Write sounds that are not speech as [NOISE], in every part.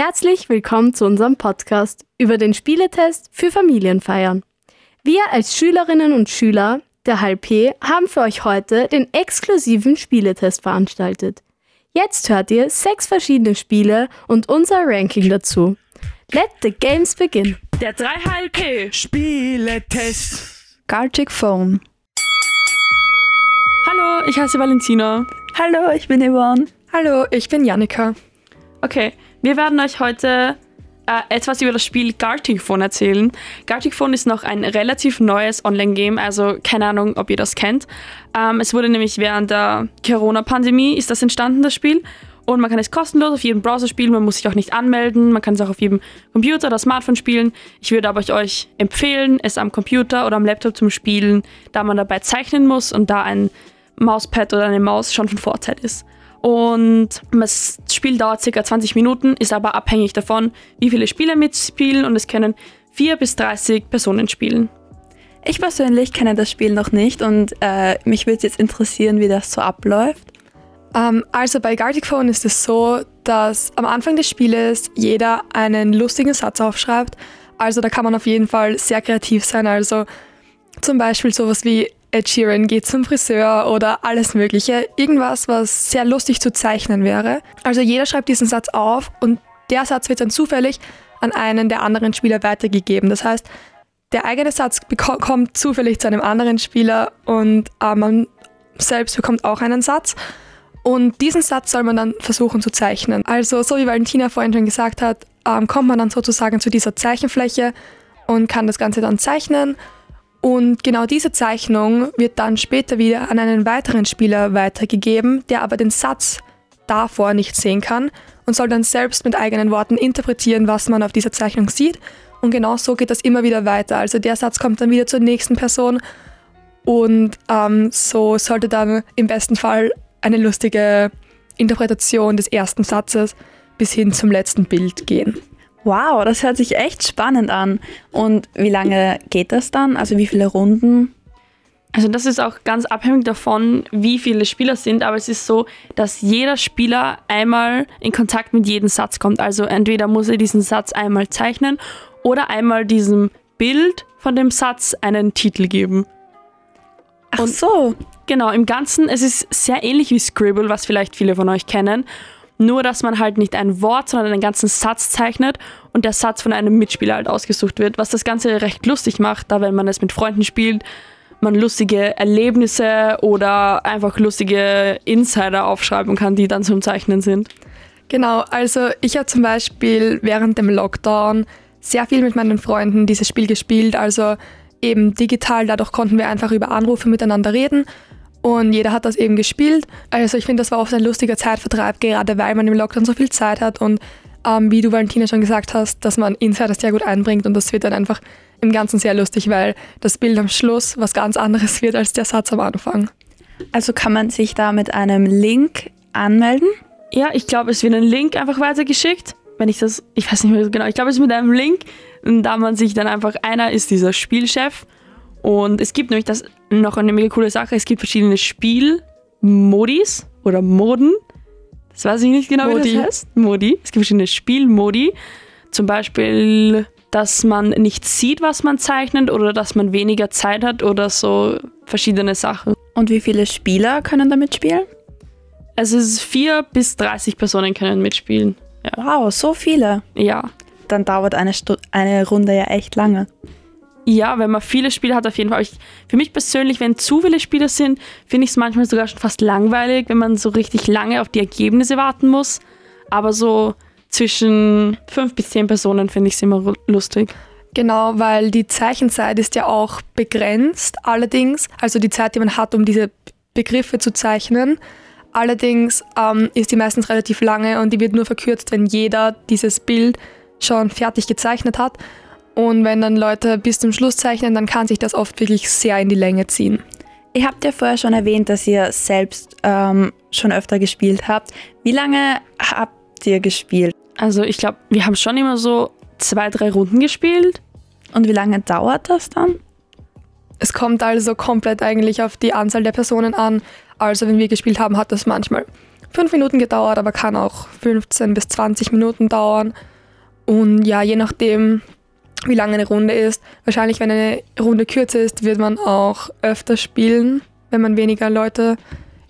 Herzlich willkommen zu unserem Podcast über den Spieletest für Familienfeiern. Wir als Schülerinnen und Schüler der HLP haben für euch heute den exklusiven Spieletest veranstaltet. Jetzt hört ihr sechs verschiedene Spiele und unser Ranking dazu. Let the games begin. Der 3HLP Spieletest. Gartic Phone. Hallo, ich heiße Valentina. Hallo, ich bin Yvonne. Hallo, ich bin Janika. Okay, wir werden euch heute äh, etwas über das Spiel Gartic Phone erzählen. Gartic Phone ist noch ein relativ neues Online-Game, also keine Ahnung, ob ihr das kennt. Ähm, es wurde nämlich während der Corona-Pandemie ist das entstanden, das Spiel. Und man kann es kostenlos auf jedem Browser spielen, man muss sich auch nicht anmelden, man kann es auch auf jedem Computer oder Smartphone spielen. Ich würde aber euch empfehlen, es am Computer oder am Laptop zum Spielen, da man dabei zeichnen muss und da ein Mauspad oder eine Maus schon von Vorteil ist. Und das Spiel dauert ca. 20 Minuten, ist aber abhängig davon, wie viele Spieler mitspielen und es können 4 bis 30 Personen spielen. Ich persönlich kenne das Spiel noch nicht und äh, mich würde jetzt interessieren, wie das so abläuft. Ähm, also bei Gartic Phone ist es so, dass am Anfang des Spieles jeder einen lustigen Satz aufschreibt. Also da kann man auf jeden Fall sehr kreativ sein. Also zum Beispiel sowas wie Ed Sheeran geht zum Friseur oder alles Mögliche. Irgendwas, was sehr lustig zu zeichnen wäre. Also jeder schreibt diesen Satz auf und der Satz wird dann zufällig an einen der anderen Spieler weitergegeben. Das heißt, der eigene Satz kommt zufällig zu einem anderen Spieler und äh, man selbst bekommt auch einen Satz. Und diesen Satz soll man dann versuchen zu zeichnen. Also so wie Valentina vorhin schon gesagt hat, ähm, kommt man dann sozusagen zu dieser Zeichenfläche und kann das Ganze dann zeichnen. Und genau diese Zeichnung wird dann später wieder an einen weiteren Spieler weitergegeben, der aber den Satz davor nicht sehen kann und soll dann selbst mit eigenen Worten interpretieren, was man auf dieser Zeichnung sieht. Und genau so geht das immer wieder weiter. Also der Satz kommt dann wieder zur nächsten Person und ähm, so sollte dann im besten Fall eine lustige Interpretation des ersten Satzes bis hin zum letzten Bild gehen. Wow, das hört sich echt spannend an. Und wie lange geht das dann? Also wie viele Runden? Also das ist auch ganz abhängig davon, wie viele Spieler sind, aber es ist so, dass jeder Spieler einmal in Kontakt mit jedem Satz kommt. Also entweder muss er diesen Satz einmal zeichnen oder einmal diesem Bild von dem Satz einen Titel geben. Ach Und so. Genau, im Ganzen, es ist sehr ähnlich wie Scribble, was vielleicht viele von euch kennen. Nur, dass man halt nicht ein Wort, sondern einen ganzen Satz zeichnet und der Satz von einem Mitspieler halt ausgesucht wird, was das Ganze recht lustig macht, da wenn man es mit Freunden spielt, man lustige Erlebnisse oder einfach lustige Insider aufschreiben kann, die dann zum Zeichnen sind. Genau, also ich habe zum Beispiel während dem Lockdown sehr viel mit meinen Freunden dieses Spiel gespielt, also eben digital, dadurch konnten wir einfach über Anrufe miteinander reden und jeder hat das eben gespielt. Also ich finde, das war oft ein lustiger Zeitvertreib, gerade weil man im Lockdown so viel Zeit hat und ähm, wie du Valentina schon gesagt hast, dass man Insider sehr gut einbringt und das wird dann einfach im Ganzen sehr lustig, weil das Bild am Schluss was ganz anderes wird als der Satz am Anfang. Also kann man sich da mit einem Link anmelden? Ja, ich glaube, es wird ein Link einfach weitergeschickt. Wenn ich das, ich weiß nicht mehr so genau, ich glaube, es ist mit einem Link, da man sich dann einfach, einer ist dieser Spielchef und es gibt nämlich das noch eine mega coole Sache, es gibt verschiedene Spielmodis oder Moden. Das weiß ich nicht genau, Modi. wie das heißt. Modi. Es gibt verschiedene Spielmodi. Zum Beispiel, dass man nicht sieht, was man zeichnet oder dass man weniger Zeit hat oder so verschiedene Sachen. Und wie viele Spieler können da mitspielen? Also es ist vier bis 30 Personen können mitspielen. Ja. Wow, so viele. Ja. Dann dauert eine, Stu eine Runde ja echt lange. Ja, wenn man viele Spiele hat, auf jeden Fall. Ich, für mich persönlich, wenn zu viele Spiele sind, finde ich es manchmal sogar schon fast langweilig, wenn man so richtig lange auf die Ergebnisse warten muss. Aber so zwischen fünf bis zehn Personen finde ich es immer lustig. Genau, weil die Zeichenzeit ist ja auch begrenzt, allerdings, also die Zeit, die man hat, um diese Begriffe zu zeichnen. Allerdings ähm, ist die meistens relativ lange und die wird nur verkürzt, wenn jeder dieses Bild schon fertig gezeichnet hat. Und wenn dann Leute bis zum Schluss zeichnen, dann kann sich das oft wirklich sehr in die Länge ziehen. Ihr habt ja vorher schon erwähnt, dass ihr selbst ähm, schon öfter gespielt habt. Wie lange habt ihr gespielt? Also ich glaube, wir haben schon immer so zwei, drei Runden gespielt. Und wie lange dauert das dann? Es kommt also komplett eigentlich auf die Anzahl der Personen an. Also wenn wir gespielt haben, hat das manchmal fünf Minuten gedauert, aber kann auch 15 bis 20 Minuten dauern. Und ja, je nachdem, wie lange eine Runde ist, wahrscheinlich, wenn eine Runde kürzer ist, wird man auch öfter spielen, wenn man weniger Leute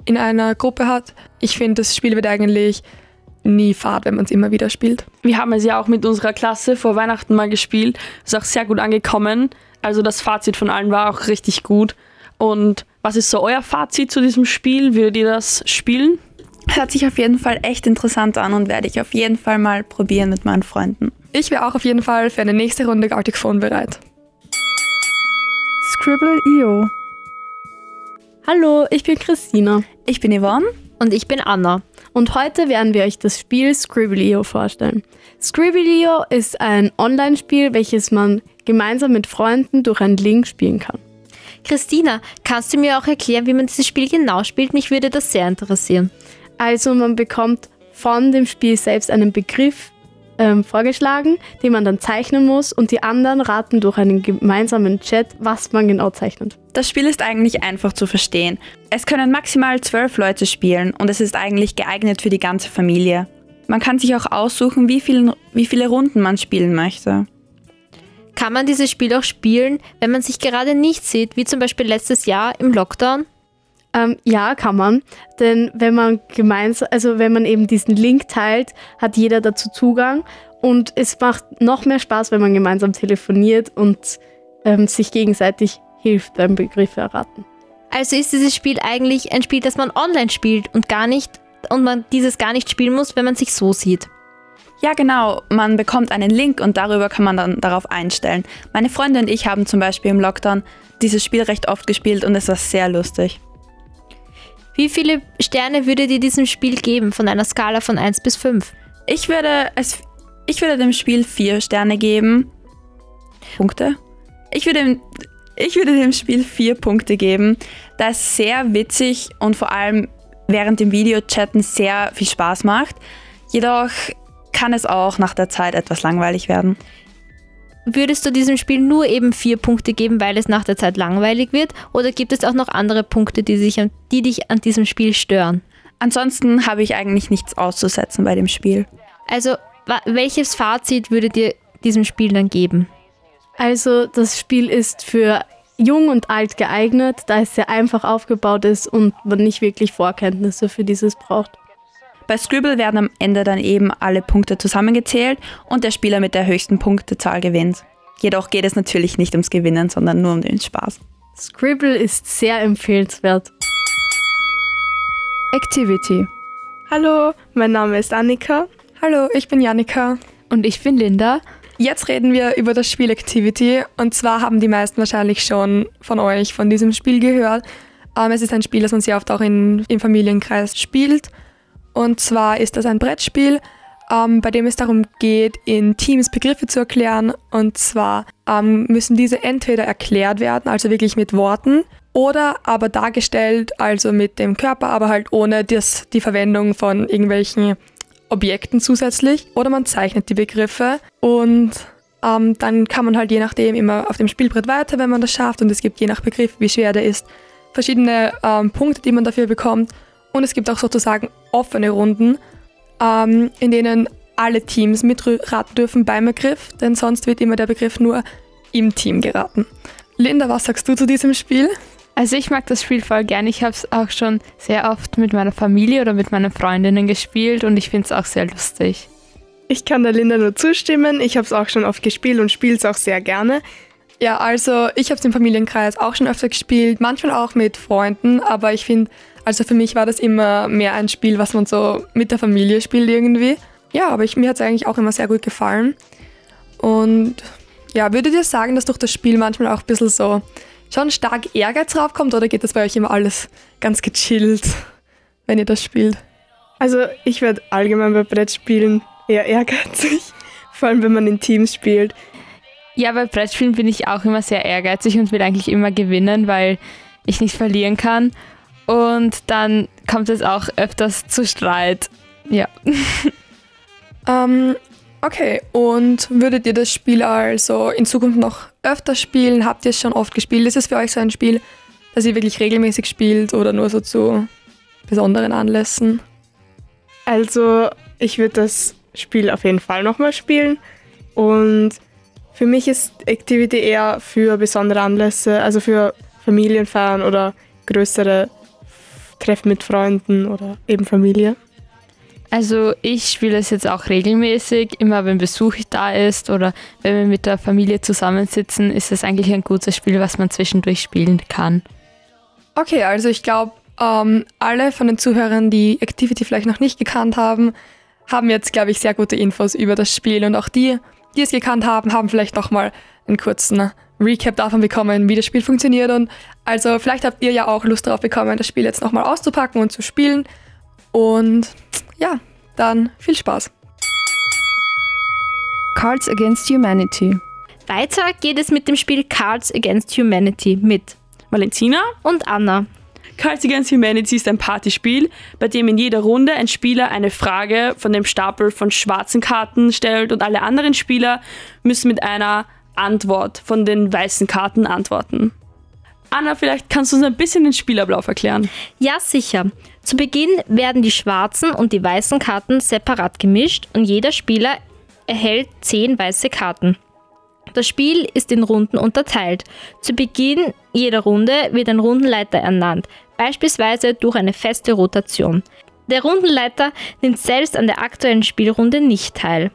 in einer Gruppe hat. Ich finde, das Spiel wird eigentlich nie fad, wenn man es immer wieder spielt. Wir haben es ja auch mit unserer Klasse vor Weihnachten mal gespielt. Ist auch sehr gut angekommen. Also das Fazit von allen war auch richtig gut. Und was ist so euer Fazit zu diesem Spiel? Würdet ihr das spielen? Hört sich auf jeden Fall echt interessant an und werde ich auf jeden Fall mal probieren mit meinen Freunden. Ich wäre auch auf jeden Fall für eine nächste Runde Gartic Phone bereit. Scribble.io Hallo, ich bin Christina Ich bin Yvonne. und ich bin Anna. und heute werden wir euch das Spiel Scribblio vorstellen. Scribblio ist ein Online-Spiel, welches man gemeinsam mit Freunden durch einen Link spielen kann. Christina, kannst du mir auch erklären, wie man dieses Spiel genau spielt? Mich würde das sehr interessieren. Also man bekommt von dem Spiel selbst einen Begriff ähm, vorgeschlagen, den man dann zeichnen muss und die anderen raten durch einen gemeinsamen Chat, was man genau zeichnet. Das Spiel ist eigentlich einfach zu verstehen. Es können maximal zwölf Leute spielen und es ist eigentlich geeignet für die ganze Familie. Man kann sich auch aussuchen, wie, vielen, wie viele Runden man spielen möchte. Kann man dieses Spiel auch spielen, wenn man sich gerade nicht sieht, wie zum Beispiel letztes Jahr im Lockdown? Ähm, ja, kann man, denn wenn man gemeinsam, also wenn man eben diesen Link teilt, hat jeder dazu Zugang und es macht noch mehr Spaß, wenn man gemeinsam telefoniert und ähm, sich gegenseitig hilft beim Begriffe erraten. Also ist dieses Spiel eigentlich ein Spiel, das man online spielt und gar nicht und man dieses gar nicht spielen muss, wenn man sich so sieht. Ja, genau. Man bekommt einen Link und darüber kann man dann darauf einstellen. Meine Freunde und ich haben zum Beispiel im Lockdown dieses Spiel recht oft gespielt und es war sehr lustig. Wie viele Sterne würdet ihr diesem Spiel geben von einer Skala von 1 bis 5? Ich würde, es, ich würde dem Spiel vier Sterne geben. Punkte? Ich würde, dem- ich würde dem Spiel vier Punkte geben, da es sehr witzig und vor allem während dem Videochatten sehr viel Spaß macht. Jedoch kann es auch nach der Zeit etwas langweilig werden. Würdest du diesem Spiel nur eben vier Punkte geben, weil es nach der Zeit langweilig wird? Oder gibt es auch noch andere Punkte, die, sich an, die dich an diesem Spiel stören? Ansonsten habe ich eigentlich nichts auszusetzen bei dem Spiel. Also, welches Fazit würdet ihr diesem Spiel dann geben? Also das Spiel ist für jung und alt geeignet, da es sehr einfach aufgebaut ist und man nicht wirklich Vorkenntnisse für dieses braucht. Bei Scribble werden am Ende dann eben alle Punkte zusammengezählt und der Spieler mit der höchsten Punktezahl gewinnt. Jedoch geht es natürlich nicht ums Gewinnen, sondern nur um den Spaß. Scribble ist sehr empfehlenswert. Activity. Hallo, mein Name ist Annika. Hallo, ich bin Janika. Und ich bin Linda. Jetzt reden wir über das Spiel Activity und zwar haben die meisten wahrscheinlich schon von euch von diesem Spiel gehört. Ähm, es ist ein Spiel, das man sehr oft auch in, im Familienkreis spielt. Und zwar ist das ein Brettspiel, ähm, bei dem es darum geht, in Teams Begriffe zu erklären. Und zwar ähm, müssen diese entweder erklärt werden, also wirklich mit Worten, oder aber dargestellt, also mit dem Körper, aber halt ohne das, die Verwendung von irgendwelchen Objekten zusätzlich. Oder man zeichnet die Begriffe und ähm, dann kann man halt je nachdem immer auf dem Spielbrett weiter, wenn man das schafft. Und es gibt je nach Begriff, wie schwer der ist, verschiedene ähm, Punkte, die man dafür bekommt. Und es gibt auch sozusagen offene Runden, ähm, in denen alle Teams mitraten dürfen beim Begriff, denn sonst wird immer der Begriff nur im Team geraten. Linda, was sagst du zu diesem Spiel? Also ich mag das Spiel voll gern. Ich habe es auch schon sehr oft mit meiner Familie oder mit meinen Freundinnen gespielt und ich finde es auch sehr lustig. Ich kann der Linda nur zustimmen. Ich habe es auch schon oft gespielt und spiele es auch sehr gerne. Ja, also ich habe es im Familienkreis auch schon öfter gespielt, manchmal auch mit Freunden, aber ich finde, also für mich war das immer mehr ein Spiel, was man so mit der Familie spielt irgendwie. Ja, aber ich, mir hat es eigentlich auch immer sehr gut gefallen. Und ja, würdet ihr sagen, dass durch das Spiel manchmal auch ein bisschen so schon stark Ehrgeiz draufkommt oder geht das bei euch immer alles ganz gechillt, wenn ihr das spielt? Also ich werde allgemein bei Brettspielen eher ehrgeizig, [LAUGHS] vor allem wenn man in Teams spielt. Ja, bei Brettspielen bin ich auch immer sehr ehrgeizig und will eigentlich immer gewinnen, weil ich nicht verlieren kann. Und dann kommt es auch öfters zu Streit. Ja. [LAUGHS] Ähm, okay, und würdet ihr das Spiel also in Zukunft noch öfter spielen? Habt ihr es schon oft gespielt? Ist es für euch so ein Spiel, das ihr wirklich regelmäßig spielt oder nur so zu besonderen Anlässen? Also, ich würde das Spiel auf jeden Fall nochmal spielen. Und für mich ist Activity eher für besondere Anlässe, also für Familienfeiern oder größere Treffen mit Freunden oder eben Familie. Also ich spiele es jetzt auch regelmäßig, immer wenn Besuch da ist oder wenn wir mit der Familie zusammensitzen, ist es eigentlich ein gutes Spiel, was man zwischendurch spielen kann. Okay, also ich glaube, ähm, alle von den Zuhörern, die Activity vielleicht noch nicht gekannt haben, haben jetzt, glaube ich, sehr gute Infos über das Spiel. Und auch die, die es gekannt haben, haben vielleicht nochmal einen kurzen Recap davon bekommen, wie das Spiel funktioniert. Und also vielleicht habt ihr ja auch Lust darauf bekommen, das Spiel jetzt nochmal auszupacken und zu spielen. Und ja, dann viel Spaß. Cards Against Humanity. Weiter geht es mit dem Spiel Cards Against Humanity mit Valentina? und Anna. Cards Against Humanity ist ein Partyspiel, bei dem in jeder Runde ein Spieler eine Frage von dem Stapel von schwarzen Karten stellt und alle anderen Spieler müssen mit einer Antwort von den weißen Karten antworten. Anna, vielleicht kannst du uns ein bisschen den Spielablauf erklären. Ja, sicher. Zu Beginn werden die schwarzen und die weißen Karten separat gemischt und jeder Spieler erhält 10 weiße Karten. Das Spiel ist in Runden unterteilt. Zu Beginn jeder Runde wird ein Rundenleiter ernannt, beispielsweise durch eine feste Rotation. Der Rundenleiter nimmt selbst an der aktuellen Spielrunde nicht teil.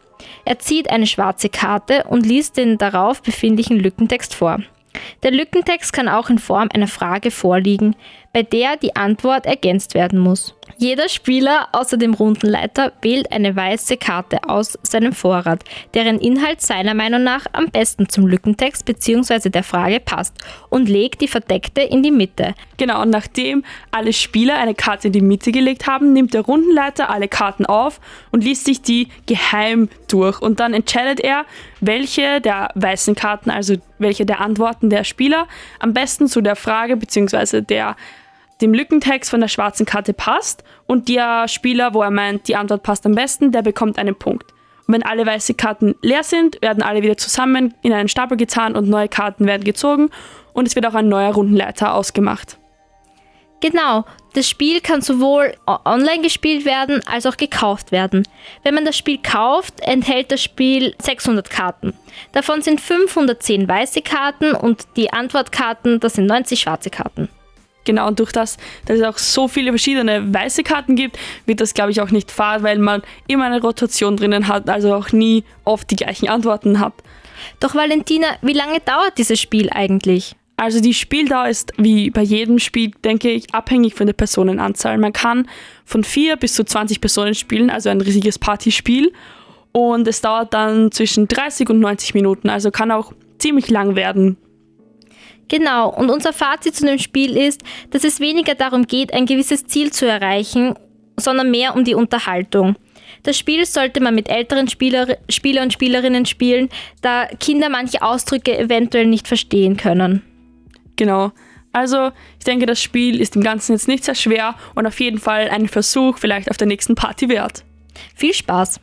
Er zieht eine schwarze Karte und liest den darauf befindlichen Lückentext vor. Der Lückentext kann auch in Form einer Frage vorliegen, bei der die Antwort ergänzt werden muss. Jeder Spieler außer dem Rundenleiter wählt eine weiße Karte aus seinem Vorrat, deren Inhalt seiner Meinung nach am besten zum Lückentext bzw. der Frage passt und legt die verdeckte in die Mitte. Genau, und nachdem alle Spieler eine Karte in die Mitte gelegt haben, nimmt der Rundenleiter alle Karten auf und liest sich die geheim durch. Und dann entscheidet er, welche der weißen Karten, also welche der Antworten der Spieler, am besten zu der Frage bzw. der dem Lückentext von der schwarzen Karte passt und der Spieler, wo er meint, die Antwort passt am besten, der bekommt einen Punkt. Und wenn alle weiße Karten leer sind, werden alle wieder zusammen in einen Stapel getan und neue Karten werden gezogen und es wird auch ein neuer Rundenleiter ausgemacht. Genau, das Spiel kann sowohl online gespielt werden als auch gekauft werden. Wenn man das Spiel kauft, enthält das Spiel 600 Karten. Davon sind 510 weiße Karten und die Antwortkarten, das sind 90 schwarze Karten. Genau, und durch das, dass es auch so viele verschiedene weiße Karten gibt, wird das, glaube ich, auch nicht fad, weil man immer eine Rotation drinnen hat, also auch nie oft die gleichen Antworten hat. Doch Valentina, wie lange dauert dieses Spiel eigentlich? Also die Spieldauer ist wie bei jedem Spiel, denke ich, abhängig von der Personenanzahl. Man kann von 4 bis zu 20 Personen spielen, also ein riesiges Partyspiel. Und es dauert dann zwischen 30 und 90 Minuten, also kann auch ziemlich lang werden. Genau, und unser Fazit zu dem Spiel ist, dass es weniger darum geht, ein gewisses Ziel zu erreichen, sondern mehr um die Unterhaltung. Das Spiel sollte man mit älteren Spieler, Spieler und Spielerinnen spielen, da Kinder manche Ausdrücke eventuell nicht verstehen können. Genau. Also ich denke, das Spiel ist im Ganzen jetzt nicht sehr schwer und auf jeden Fall einen Versuch vielleicht auf der nächsten Party wert. Viel Spaß!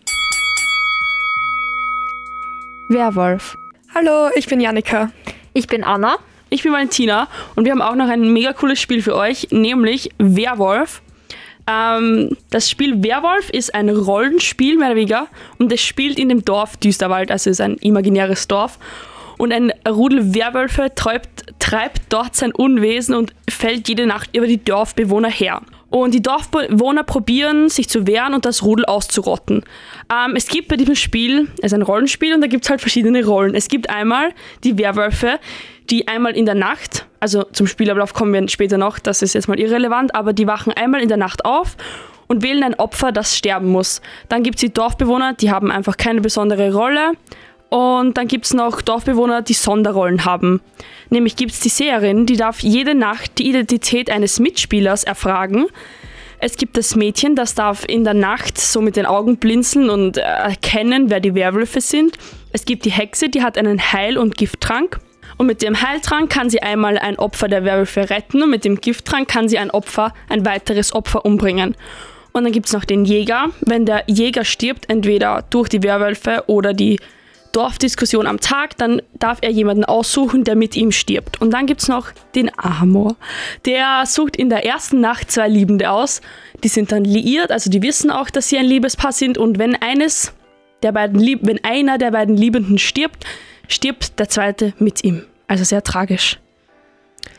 Werwolf. Hallo, ich bin Janika. Ich bin Anna. Ich bin Valentina und wir haben auch noch ein mega cooles Spiel für euch, nämlich Werwolf. Ähm, das Spiel Werwolf ist ein Rollenspiel, mehr oder weniger, und es spielt in dem Dorf Düsterwald, also ist ein imaginäres Dorf. Und ein Rudel Werwölfe treibt, treibt dort sein Unwesen und fällt jede Nacht über die Dorfbewohner her. Und die Dorfbewohner probieren, sich zu wehren und das Rudel auszurotten. Ähm, es gibt bei diesem Spiel, es ist ein Rollenspiel und da gibt es halt verschiedene Rollen. Es gibt einmal die Werwölfe, die einmal in der Nacht, also zum Spielablauf kommen wir später noch, das ist jetzt mal irrelevant, aber die wachen einmal in der Nacht auf und wählen ein Opfer, das sterben muss. Dann gibt es die Dorfbewohner, die haben einfach keine besondere Rolle. Und dann gibt es noch Dorfbewohner, die Sonderrollen haben. Nämlich gibt es die Seherin, die darf jede Nacht die Identität eines Mitspielers erfragen. Es gibt das Mädchen, das darf in der Nacht so mit den Augen blinzeln und erkennen, wer die Werwölfe sind. Es gibt die Hexe, die hat einen Heil- und Gifttrank. Und mit dem Heiltrank kann sie einmal ein Opfer der Werwölfe retten und mit dem Gifttrank kann sie ein Opfer, ein weiteres Opfer umbringen. Und dann gibt es noch den Jäger. Wenn der Jäger stirbt, entweder durch die Werwölfe oder die Dorfdiskussion am Tag, dann darf er jemanden aussuchen, der mit ihm stirbt. Und dann gibt es noch den Amor. Der sucht in der ersten Nacht zwei Liebende aus. Die sind dann liiert, also die wissen auch, dass sie ein Liebespaar sind. Und wenn eines der beiden Lieb wenn einer der beiden Liebenden stirbt, stirbt der zweite mit ihm. Also sehr tragisch.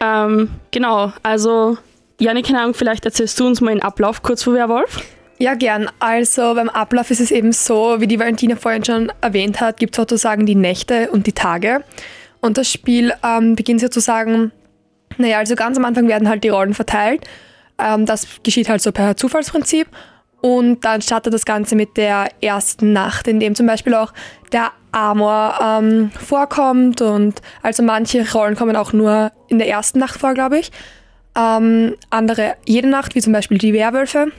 Ähm, genau, also Janik, keine Ahnung, vielleicht erzählst du uns mal den Ablauf kurz von Werwolf. Ja, gern. Also beim Ablauf ist es eben so, wie die Valentina vorhin schon erwähnt hat, gibt es sozusagen die Nächte und die Tage. Und das Spiel ähm, beginnt sozusagen, naja, also ganz am Anfang werden halt die Rollen verteilt. Ähm, das geschieht halt so per Zufallsprinzip. Und dann startet das Ganze mit der ersten Nacht, in dem zum Beispiel auch der Amor ähm, vorkommt. Und also manche Rollen kommen auch nur in der ersten Nacht vor, glaube ich. Ähm, andere jede Nacht, wie zum Beispiel die Werwölfe.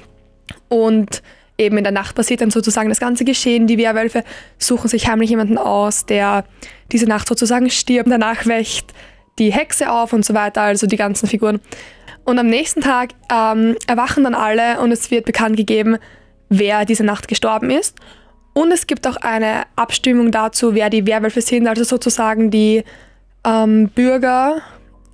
Und eben in der Nacht passiert dann sozusagen das ganze Geschehen. Die Werwölfe suchen sich heimlich jemanden aus, der diese Nacht sozusagen stirbt. Danach wächt die Hexe auf und so weiter, also die ganzen Figuren. Und am nächsten Tag ähm, erwachen dann alle und es wird bekannt gegeben, wer diese Nacht gestorben ist. Und es gibt auch eine Abstimmung dazu, wer die Werwölfe sind. Also sozusagen die ähm, Bürger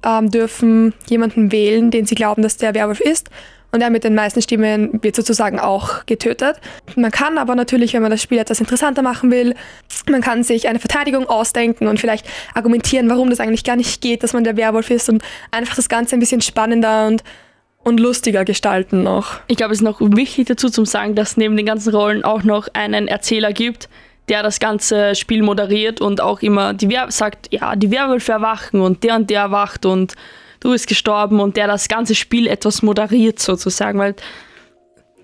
ähm, dürfen jemanden wählen, den sie glauben, dass der Werwolf ist. Und der mit den meisten Stimmen wird sozusagen auch getötet. Man kann aber natürlich, wenn man das Spiel etwas interessanter machen will, man kann sich eine Verteidigung ausdenken und vielleicht argumentieren, warum das eigentlich gar nicht geht, dass man der Werwolf ist und einfach das Ganze ein bisschen spannender und, und lustiger gestalten noch. Ich glaube, es ist noch wichtig dazu zu sagen, dass neben den ganzen Rollen auch noch einen Erzähler gibt, der das ganze Spiel moderiert und auch immer die Wer sagt, ja, die Werwölfe erwachen und der und der erwacht und du bist gestorben und der das ganze Spiel etwas moderiert sozusagen, weil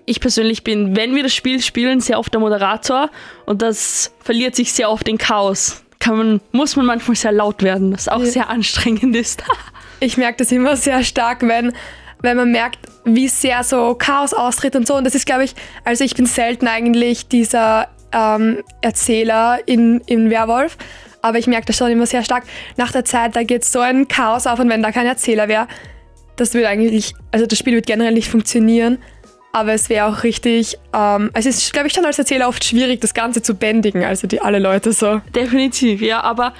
ich persönlich bin, wenn wir das Spiel spielen, sehr oft der Moderator und das verliert sich sehr oft in Chaos. Kann man, muss man manchmal sehr laut werden, was auch Ja. sehr anstrengend ist. [LAUGHS] Ich merke das immer sehr stark, wenn, wenn man merkt, wie sehr so Chaos austritt und so. Und das ist, glaube ich, also ich bin selten eigentlich dieser ähm, Erzähler in, in Werwolf, aber ich merke das schon immer sehr stark. Nach der Zeit, da geht so ein Chaos auf und wenn da kein Erzähler wäre, das würde eigentlich, also das Spiel würde generell nicht funktionieren. Aber es wäre auch richtig, ähm, es ist, glaube ich, schon als Erzähler oft schwierig, das Ganze zu bändigen, also die alle Leute so. Definitiv, ja, aber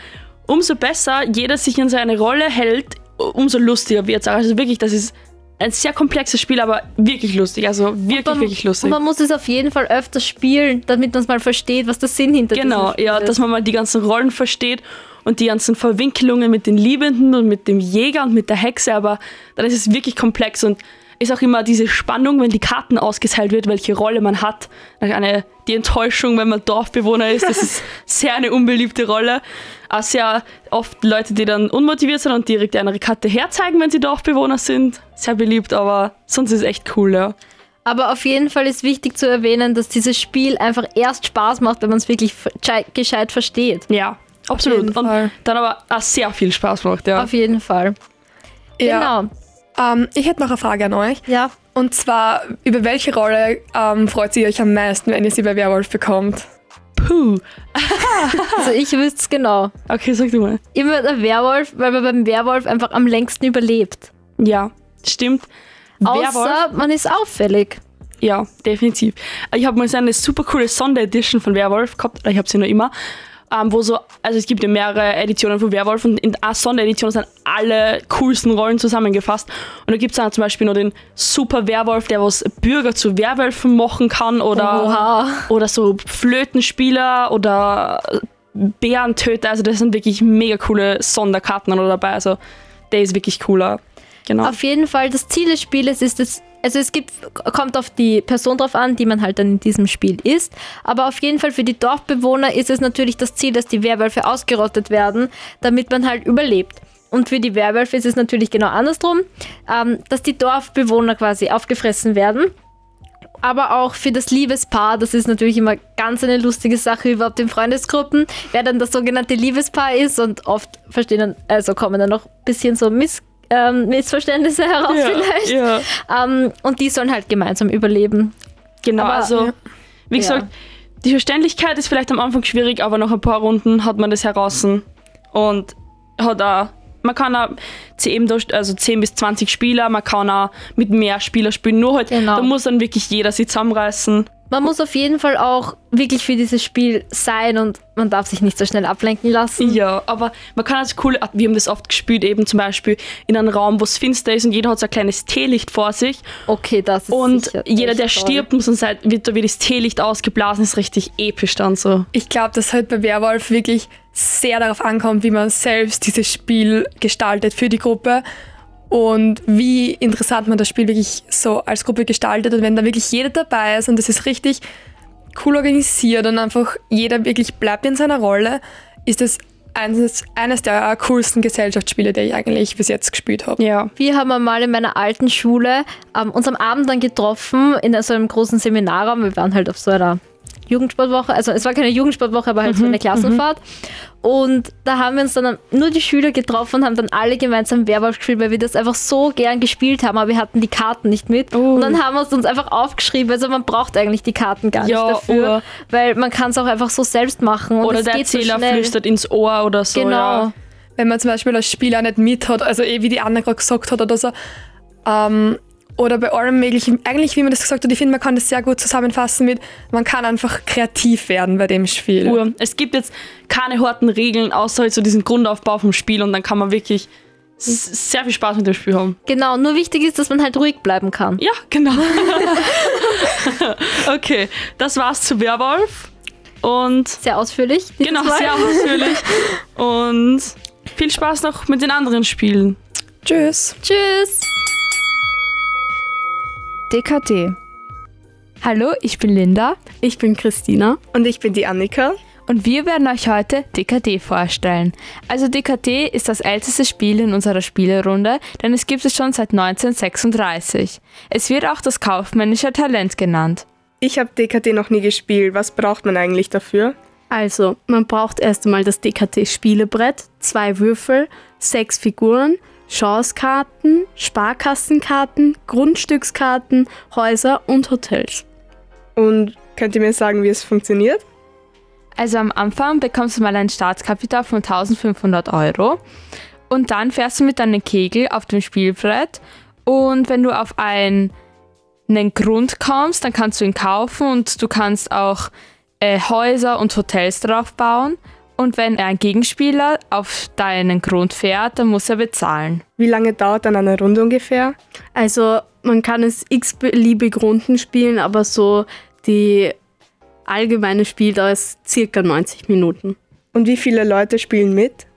umso besser jeder sich in seine Rolle hält, umso lustiger wird es. Also wirklich, das ist ein sehr komplexes Spiel, aber wirklich lustig. Also wirklich, man, wirklich lustig. Und man muss es auf jeden Fall öfters spielen, damit man es mal versteht, was der Sinn hinter Genau, Spiel ja, ist. dass man mal die ganzen Rollen versteht und die ganzen Verwinkelungen mit den Liebenden und mit dem Jäger und mit der Hexe, aber dann ist es wirklich komplex und ist auch immer diese Spannung, wenn die Karten ausgeteilt wird, welche Rolle man hat. Eine, die Enttäuschung, wenn man Dorfbewohner ist, das ist [LAUGHS] sehr eine unbeliebte Rolle. Auch sehr oft Leute, die dann unmotiviert sind und direkt eine Karte herzeigen, wenn sie Dorfbewohner sind. Sehr beliebt, aber sonst ist es echt cool, ja. Aber auf jeden Fall ist wichtig zu erwähnen, dass dieses Spiel einfach erst Spaß macht, wenn man es wirklich gescheit, versteht. Ja, absolut. Und dann aber auch sehr viel Spaß macht, ja. Auf jeden Fall. Ja. Genau. Ähm, ich hätte noch eine Frage an euch. Ja. Und zwar, über welche Rolle ähm, freut ihr euch am meisten, wenn ihr sie bei Werwolf bekommt? Puh. [LAUGHS] Also ich wüsste es genau. Okay, sag du mal. Immer der Werwolf, weil man beim Werwolf einfach am längsten überlebt. Ja, stimmt. Werwolf? Außer man ist auffällig. Ja, definitiv. Ich habe mal so eine super coole Sonderedition von Werwolf gehabt, oder ich habe sie noch immer, ähm, wo so, also es gibt ja mehrere Editionen von Werwolf und in einer Sonderedition sind alle coolsten Rollen zusammengefasst. Und da gibt es dann zum Beispiel noch den Super Werwolf, der was Bürger zu Werwölfen machen kann oder, Oha. oder so Flötenspieler oder Bärentöter. Also das sind wirklich mega coole Sonderkarten dabei. Also der ist wirklich cooler. Genau. Auf jeden Fall, das Ziel des Spieles ist es, also es gibt, kommt auf die Person drauf an, die man halt dann in diesem Spiel ist. Aber auf jeden Fall für die Dorfbewohner ist es natürlich das Ziel, dass die Werwölfe ausgerottet werden, damit man halt überlebt. Und für die Werwölfe ist es natürlich genau andersrum, ähm, dass die Dorfbewohner quasi aufgefressen werden. Aber auch für das Liebespaar, das ist natürlich immer ganz eine lustige Sache überhaupt in Freundesgruppen, wer dann das sogenannte Liebespaar ist und oft verstehen also kommen dann noch ein bisschen so Miss, ähm, Missverständnisse [LAUGHS] heraus vielleicht. ja. Ähm, und die sollen halt gemeinsam überleben. Genau, Aber- also wie Ja. gesagt, die Verständlichkeit ist vielleicht am Anfang schwierig, aber nach ein paar Runden hat man das heraus und hat auch, man kann auch 10, durch- also 10 bis 20 Spieler, man kann auch mit mehr Spielern spielen, nur halt, Genau. da muss dann wirklich jeder sich zusammenreißen. Man muss auf jeden Fall auch wirklich für dieses Spiel sein und man darf sich nicht so schnell ablenken lassen. Ja, aber man kann als cool, wir haben das oft gespielt, eben zum Beispiel in einem Raum, wo es finster ist und jeder hat so ein kleines Teelicht vor sich. Okay, das ist Und sicher jeder, der toll. stirbt, muss dann sein, wird da wie das Teelicht ausgeblasen, ist richtig episch dann so. Ich glaube, dass halt bei Werwolf wirklich sehr darauf ankommt, wie man selbst dieses Spiel gestaltet für die Gruppe und wie interessant man das Spiel wirklich so als Gruppe gestaltet. Und wenn da wirklich jeder dabei ist und das ist richtig cool organisiert und einfach jeder wirklich bleibt in seiner Rolle, ist es eines, eines der coolsten Gesellschaftsspiele, die ich eigentlich bis jetzt gespielt habe. Ja. Wir haben einmal in meiner alten Schule ähm, uns am Abend dann getroffen in so einem großen Seminarraum. Wir waren halt auf so einer Jugendsportwoche, also es war keine Jugendsportwoche, aber halt so eine Klassenfahrt. Und da haben wir uns dann nur die Schüler getroffen und haben dann alle gemeinsam Werwolf gespielt, weil wir das einfach so gern gespielt haben, aber wir hatten die Karten nicht mit. Und dann haben wir es uns einfach aufgeschrieben. Also man braucht eigentlich die Karten gar Ja, nicht dafür, Ur. weil man kann es auch einfach so selbst machen. Und Oder es der geht so Erzähler schnell. flüstert ins Ohr oder so. Genau. Ja. wenn man zum Beispiel als Spieler nicht mit hat, also eh wie die Anna gerade gesagt hat oder so, ähm, oder bei allem möglichen, eigentlich wie man das gesagt hat, ich finde, man kann das sehr gut zusammenfassen mit, man kann einfach kreativ werden bei dem Spiel. Ur. Es gibt jetzt keine harten Regeln, außer halt so diesen Grundaufbau vom Spiel und dann kann man wirklich s- sehr viel Spaß mit dem Spiel haben. Genau, nur wichtig ist, dass man halt ruhig bleiben kann. Ja, genau. [LAUGHS] okay, das war's zu Werwolf. Und Sehr ausführlich. genau, Mal. sehr ausführlich. [LAUGHS] Und viel Spaß noch mit den anderen Spielen. Tschüss. Tschüss. DKT. Hallo, ich bin Linda Ich bin Christina. Und ich bin die Annika. und wir werden euch heute DKT vorstellen. Also DKT ist das älteste Spiel in unserer Spielerunde, denn es gibt es schon seit 1936. Es wird auch das kaufmännische Talent genannt. Ich habe DKT noch nie gespielt. Was braucht man eigentlich dafür? Also, man braucht erst einmal das DKT-Spielebrett, zwei Würfel, sechs Figuren, Chancekarten, Sparkassenkarten, Grundstückskarten, Häuser und Hotels. Und könnt ihr mir sagen, wie es funktioniert? Also am Anfang bekommst du mal ein Startkapital von 1500 Euro und dann fährst du mit deinem Kegel auf dem Spielbrett und wenn du auf ein, einen Grund kommst, dann kannst du ihn kaufen und du kannst auch äh, Häuser und Hotels drauf bauen und wenn ein Gegenspieler auf deinen Grund fährt, dann muss er bezahlen. Wie lange dauert dann eine Runde ungefähr? Also, man kann es x-beliebig Runden spielen, aber so die allgemeine Spieldauer ist circa 90 Minuten. Und wie viele Leute spielen mit?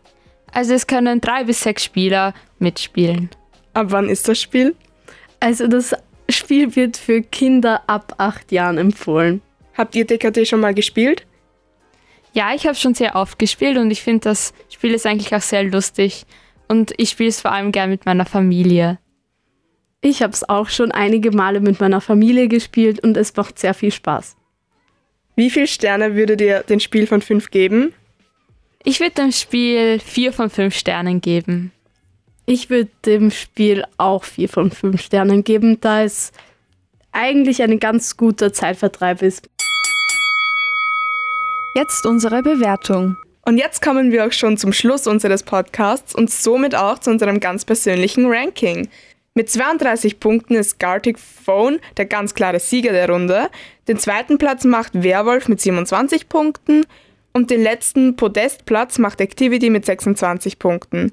Also es können drei bis sechs Spieler mitspielen. Ab wann ist das Spiel? Also, das Spiel wird für Kinder ab acht Jahren empfohlen. Habt ihr DKT schon mal gespielt? Ja, ich habe schon sehr oft gespielt und ich finde, das Spiel ist eigentlich auch sehr lustig. Und ich spiele es vor allem gern mit meiner Familie. Ich habe es auch schon einige Male mit meiner Familie gespielt und es macht sehr viel Spaß. Wie viele Sterne würdet ihr dem Spiel von 5 geben? Ich würde dem Spiel vier von fünf Sternen geben. Ich würde dem Spiel auch vier von fünf Sternen geben, da es eigentlich ein ganz guter Zeitvertreib ist. Jetzt unsere Bewertung. Und jetzt kommen wir auch schon zum Schluss unseres Podcasts und somit auch zu unserem ganz persönlichen Ranking. Mit 32 Punkten ist Gartic Phone der ganz klare Sieger der Runde. Den zweiten Platz macht Werwolf mit 27 Punkten und den letzten Podestplatz macht Activity mit 26 Punkten.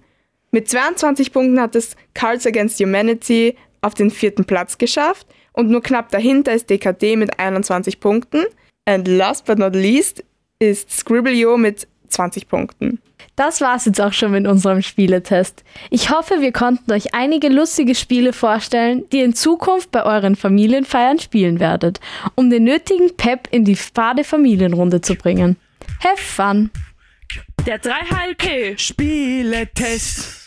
Mit 22 Punkten hat es Cards Against Humanity auf den vierten Platz geschafft und nur knapp dahinter ist DKD mit 21 Punkten. And last but not least ist Scribblio mit 20 Punkten. Das war's jetzt auch schon mit unserem Spieletest. Ich hoffe, wir konnten euch einige lustige Spiele vorstellen, die ihr in Zukunft bei euren Familienfeiern spielen werdet, um den nötigen Pep in die fade Familienrunde zu bringen. Have fun! Der 3HLP. Spieletest.